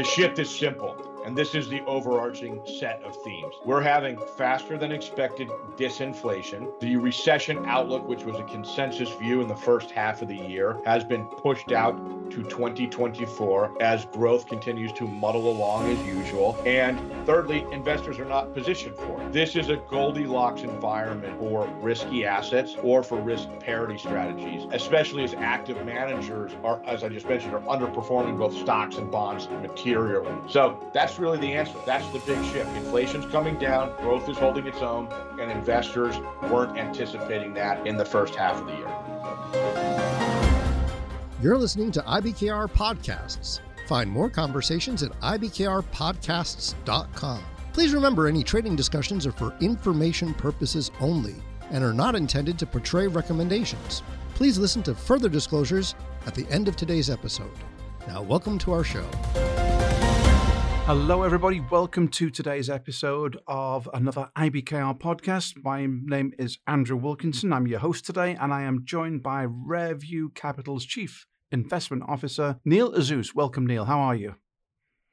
The shift is simple. And this is the overarching set of themes. We're having faster than expected disinflation. The recession outlook, which was a consensus view in the first half of the year, has been pushed out to 2024 as growth continues to muddle along as usual. And thirdly, investors are not positioned for it. This is a Goldilocks environment for risky assets or for risk parity strategies, especially as active managers are, as I just mentioned, are underperforming both stocks and bonds materially. So that's really the answer. That's the big shift. Inflation's coming down, growth is holding its own, and investors weren't anticipating that in the first half of the year. You're listening to IBKR Podcasts. Find more conversations at IBKRPodcasts.com. Please remember any trading discussions are for information purposes only and are not intended to portray recommendations. Please listen to further disclosures at the end of today's episode. Now, welcome to our show. Hello, everybody. Welcome to today's episode of another IBKR podcast. My name is Andrew Wilkinson. I'm your host today, and I am joined by Rareview Capital's Chief Investment Officer, Neil Azous. Welcome, Neil. How are you?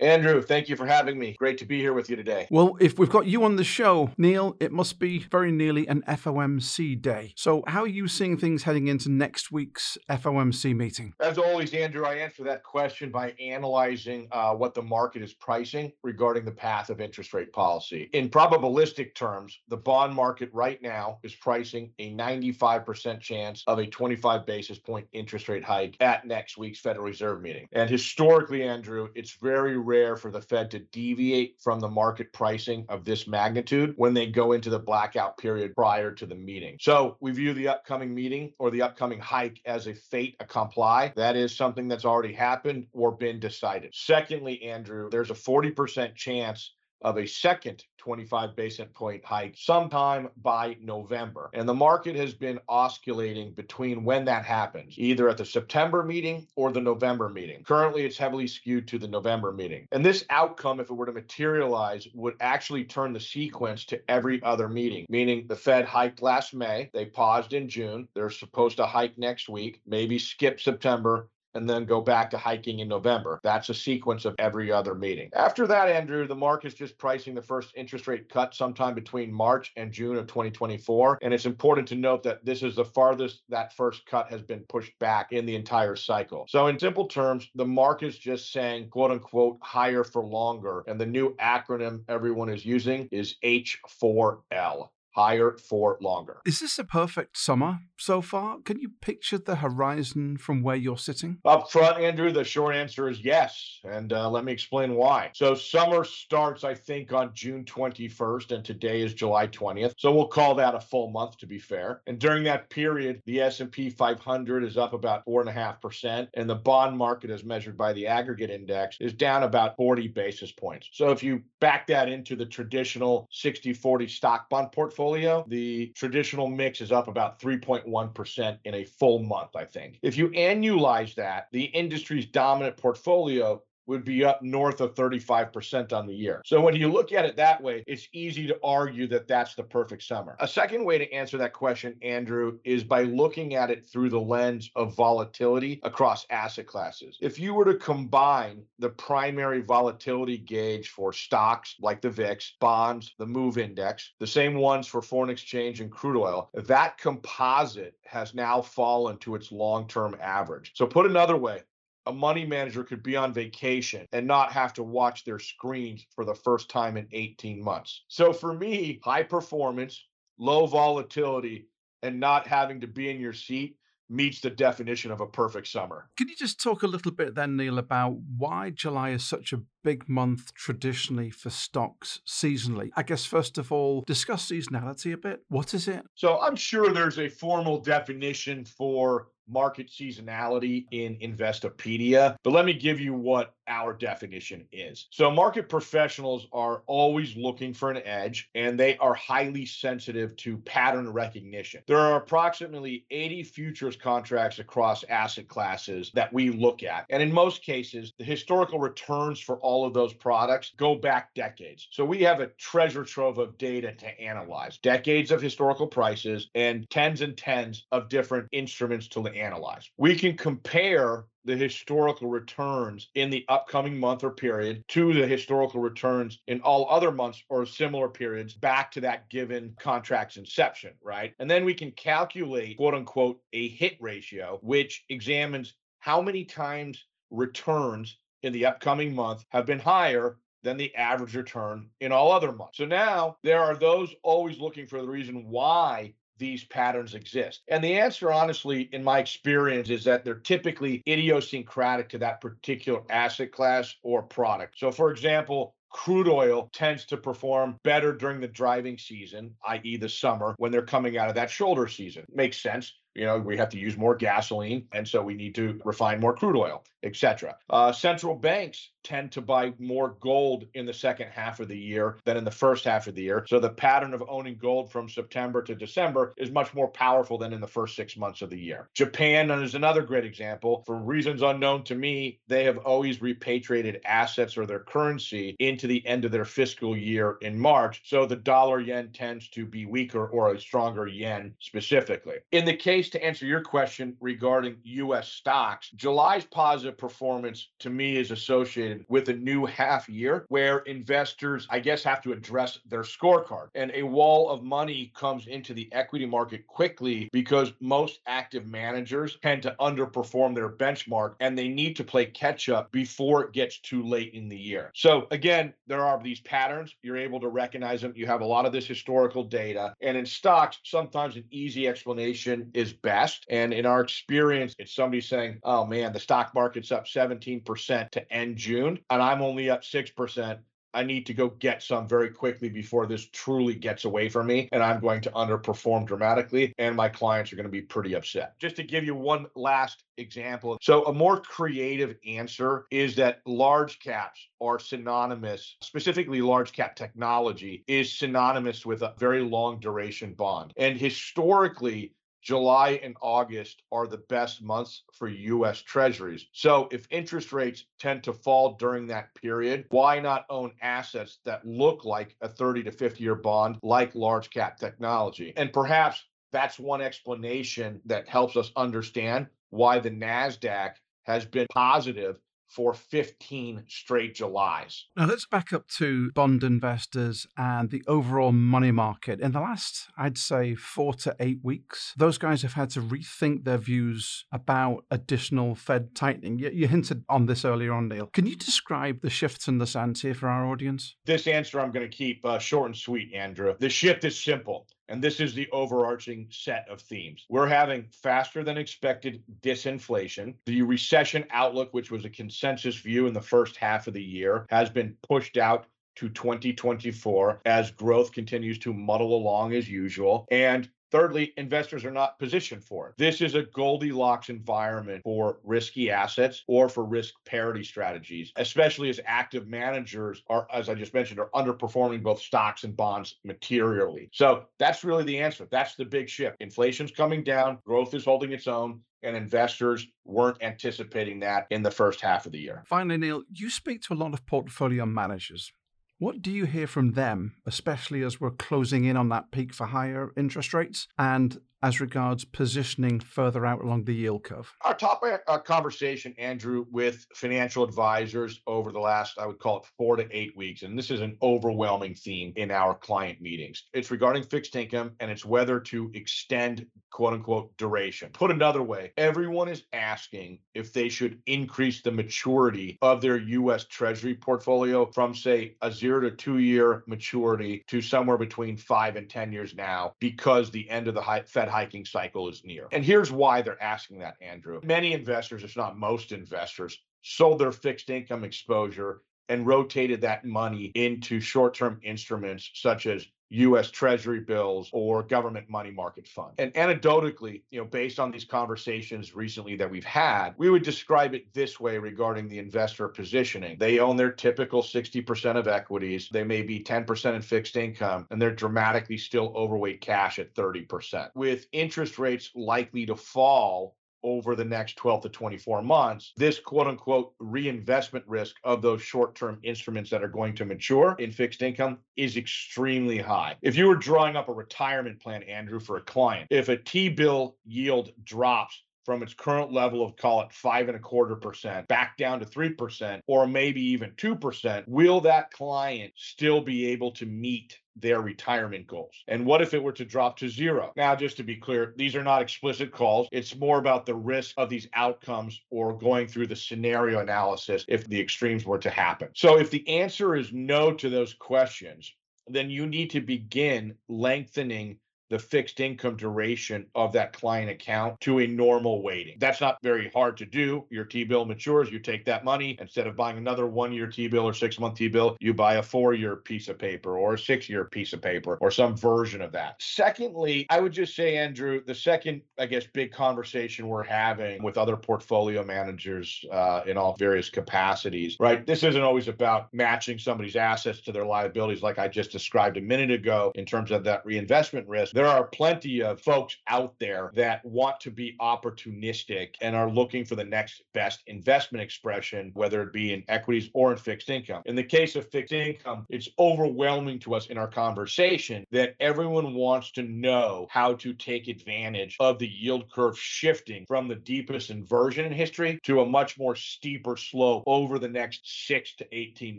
Andrew, thank you for having me. Great to be here with you today. Well, if we've got you on the show, Neil, it must be very nearly an FOMC day. So, how are you seeing things heading into next week's FOMC meeting? As always, Andrew, I answer that question by analyzing uh, what the market is pricing regarding the path of interest rate policy. In probabilistic terms, the bond market right now is pricing a 95% chance of a 25 basis point interest rate hike at next week's Federal Reserve meeting. And historically, Andrew, it's very rare for the Fed to deviate from the market pricing of this magnitude when they go into the blackout period prior to the meeting. So we view the upcoming meeting or the upcoming hike as a fait accompli. That is something that's already happened or been decided. Secondly, Andrew, there's a 40% chance of a second 25 basis point hike sometime by November. And the market has been oscillating between when that happens, either at the September meeting or the November meeting. Currently, it's heavily skewed to the November meeting. And this outcome, if it were to materialize, would actually turn the sequence to every other meeting, meaning the Fed hiked last May, they paused in June, they're supposed to hike next week, maybe skip September, and then go back to hiking in November. That's a sequence of every other meeting. After that, Andrew, the market's just pricing the first interest rate cut sometime between March and June of 2024. And it's important to note that this is the farthest that first cut has been pushed back in the entire cycle. So, in simple terms, the market's just saying, quote unquote, higher for longer. And the new acronym everyone is using is H4L higher for longer. Is this a perfect summer so far? Can you picture the horizon from where you're sitting? Up front, Andrew, the short answer is yes. And uh, let me explain why. So summer starts, I think, on June 21st, and today is July 20th. So we'll call that a full month to be fair. And during that period, the S&P 500 is up about four and a half percent, and the bond market, as measured by the aggregate index, is down about 40 basis points. So if you back that into the traditional 60-40 stock bond portfolio, portfolio, the traditional mix is up about 3.1% in a full month, I think. If you annualize that, the industry's dominant portfolio would be up north of 35% on the year. So when you look at it that way, it's easy to argue that that's the perfect summer. A second way to answer that question, Andrew, is by looking at it through the lens of volatility across asset classes. If you were to combine the primary volatility gauge for stocks like the VIX, bonds, the MOVE index, the same ones for foreign exchange and crude oil, that composite has now fallen to its long-term average. So put another way, a money manager could be on vacation and not have to watch their screens for the first time in 18 months. So for me, high performance, low volatility, and not having to be in your seat meets the definition of a perfect summer. Can you just talk a little bit then, Neil, about why July is such a big month traditionally for stocks seasonally? I guess, first of all, discuss seasonality a bit. What is it? So I'm sure there's a formal definition for market seasonality in Investopedia, but let me give you what our definition is. So, market professionals are always looking for an edge and they are highly sensitive to pattern recognition. There are approximately 80 futures contracts across asset classes that we look at. And in most cases, the historical returns for all of those products go back decades. So, we have a treasure trove of data to analyze decades of historical prices and tens and tens of different instruments to analyze. We can compare the historical returns in the upcoming month or period to the historical returns in all other months or similar periods back to that given contract's inception, right? And then we can calculate, quote unquote, a hit ratio, which examines how many times returns in the upcoming month have been higher than the average return in all other months. So now there are those always looking for the reason why these patterns exist? And the answer, honestly, in my experience, is that they're typically idiosyncratic to that particular asset class or product. So, for example, crude oil tends to perform better during the driving season, i.e., the summer, when they're coming out of that shoulder season. Makes sense you know we have to use more gasoline and so we need to refine more crude oil etc uh, central banks tend to buy more gold in the second half of the year than in the first half of the year. So the pattern of owning gold from september to december is much more powerful than in the first six months of the year. Japan is another great example. For reasons unknown to me they have always repatriated assets or their currency into the end of their fiscal year in march so the dollar yen tends to be weaker or a stronger yen specifically. In the case to answer your question regarding US stocks, July's positive performance to me is associated with a new half year where investors, I guess, have to address their scorecard. And a wall of money comes into the equity market quickly because most active managers tend to underperform their benchmark and they need to play catch up before it gets too late in the year. So, again, there are these patterns. You're able to recognize them. You have a lot of this historical data. And in stocks, sometimes an easy explanation is best. And in our experience, it's somebody saying, oh man, the stock market's up 17% to end June, and I'm only up 6%. I need to go get some very quickly before this truly gets away from me and I'm going to underperform dramatically and my clients are going to be pretty upset. Just to give you one last example. So a more creative answer is that large caps are synonymous, specifically large cap technology is synonymous with a very long duration bond. And historically, July and August are the best months for US Treasuries. So if interest rates tend to fall during that period, why not own assets that look like a 30 to 50 year bond like large cap technology? And perhaps that's one explanation that helps us understand why the NASDAQ has been positive for 15 straight Julys. Now let's back up to bond investors and the overall money market. In the last, I'd say, four to eight weeks, those guys have had to rethink their views about additional Fed tightening. You, you hinted on this earlier on, Neil. Can you describe the shifts in the sands here for our audience? This answer I'm going to keep uh, short and sweet, Andrew. The shift is simple. And this is the overarching set of themes. We're having faster than expected disinflation. The recession outlook, which was a consensus view in the first half of the year, has been pushed out to 2024 as growth continues to muddle along as usual. And Thirdly, investors are not positioned for it. This is a Goldilocks environment for risky assets or for risk parity strategies, especially as active managers are, as I just mentioned, are underperforming both stocks and bonds materially. So that's really the answer. That's the big shift. Inflation's coming down, growth is holding its own, and investors weren't anticipating that in the first half of the year. Finally, Neil, you speak to a lot of portfolio managers. What do you hear from them, especially as we're closing in on that peak for higher interest rates? And as regards positioning further out along the yield curve? Our top uh, conversation, Andrew, with financial advisors over the last, I would call it four to eight weeks, and this is an overwhelming theme in our client meetings. It's regarding fixed income and it's whether to extend quote unquote duration. Put another way, everyone is asking if they should increase the maturity of their US Treasury portfolio from, say, a zero to two year maturity to somewhere between five and 10 years now because the end of the Fed Fed hiking cycle is near. And here's why they're asking that, Andrew. Many investors, if not most investors, sold their fixed income exposure and rotated that money into short term instruments such as US Treasury bills or government money market fund. And anecdotally, you know, based on these conversations recently that we've had, we would describe it this way regarding the investor positioning. They own their typical 60% of equities, they may be 10% in fixed income, and they're dramatically still overweight cash at 30%. With interest rates likely to fall over the next 12 to 24 months, this quote unquote reinvestment risk of those short term instruments that are going to mature in fixed income is extremely high. If you were drawing up a retirement plan, Andrew, for a client, if a T bill yield drops from its current level of call it five and a quarter percent back down to three percent or maybe even two percent, will that client still be able to meet their retirement goals? And what if it were to drop to zero? Now, just to be clear, these are not explicit calls. It's more about the risk of these outcomes or going through the scenario analysis if the extremes were to happen. So, if the answer is no to those questions, then you need to begin lengthening the fixed income duration of that client account to a normal weighting. That's not very hard to do. Your T bill matures, you take that money instead of buying another one year T bill or six month T bill, you buy a four year piece of paper or a six year piece of paper or some version of that. Secondly, I would just say, Andrew, the second, I guess, big conversation we're having with other portfolio managers uh, in all various capacities, right? This isn't always about matching somebody's assets to their liabilities, like I just described a minute ago in terms of that reinvestment risk there are plenty of folks out there that want to be opportunistic and are looking for the next best investment expression, whether it be in equities or in fixed income. In the case of fixed income, it's overwhelming to us in our conversation that everyone wants to know how to take advantage of the yield curve shifting from the deepest inversion in history to a much more steeper slope over the next six to 18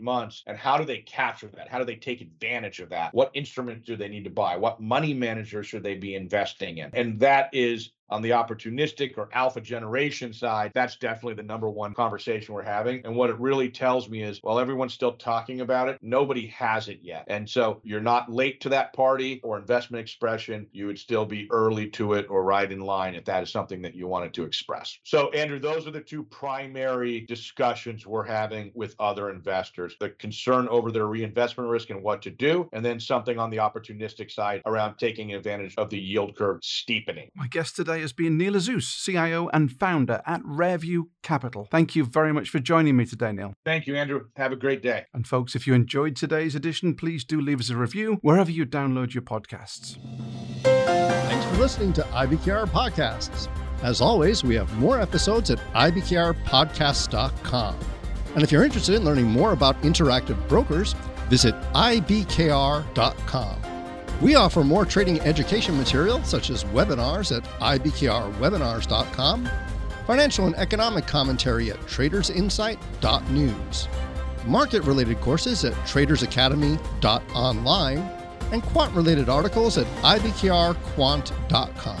months. And how do they capture that? How do they take advantage of that? What instruments do they need to buy? What money management should they be investing in? And that is on the opportunistic or alpha generation side, that's definitely the number one conversation we're having. And what it really tells me is while everyone's still talking about it, nobody has it yet. And so you're not late to that party or investment expression. You would still be early to it or right in line if that is something that you wanted to express. So, Andrew, those are the two primary discussions we're having with other investors the concern over their reinvestment risk and what to do, and then something on the opportunistic side around taking advantage of the yield curve steepening. My guest today today has been Neil Azous, CIO and founder at Rareview Capital. Thank you very much for joining me today, Neil. Thank you, Andrew. Have a great day. And folks, if you enjoyed today's edition, please do leave us a review wherever you download your podcasts. Thanks for listening to IBKR Podcasts. As always, we have more episodes at ibkrpodcasts.com. And if you're interested in learning more about interactive brokers, visit ibkr.com. We offer more trading education material, such as webinars at ibkrwebinars.com, financial and economic commentary at tradersinsight.news, market related courses at tradersacademy.online, and quant related articles at ibkrquant.com.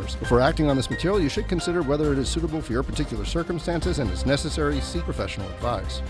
Before acting on this material, you should consider whether it is suitable for your particular circumstances and, as necessary, seek professional advice.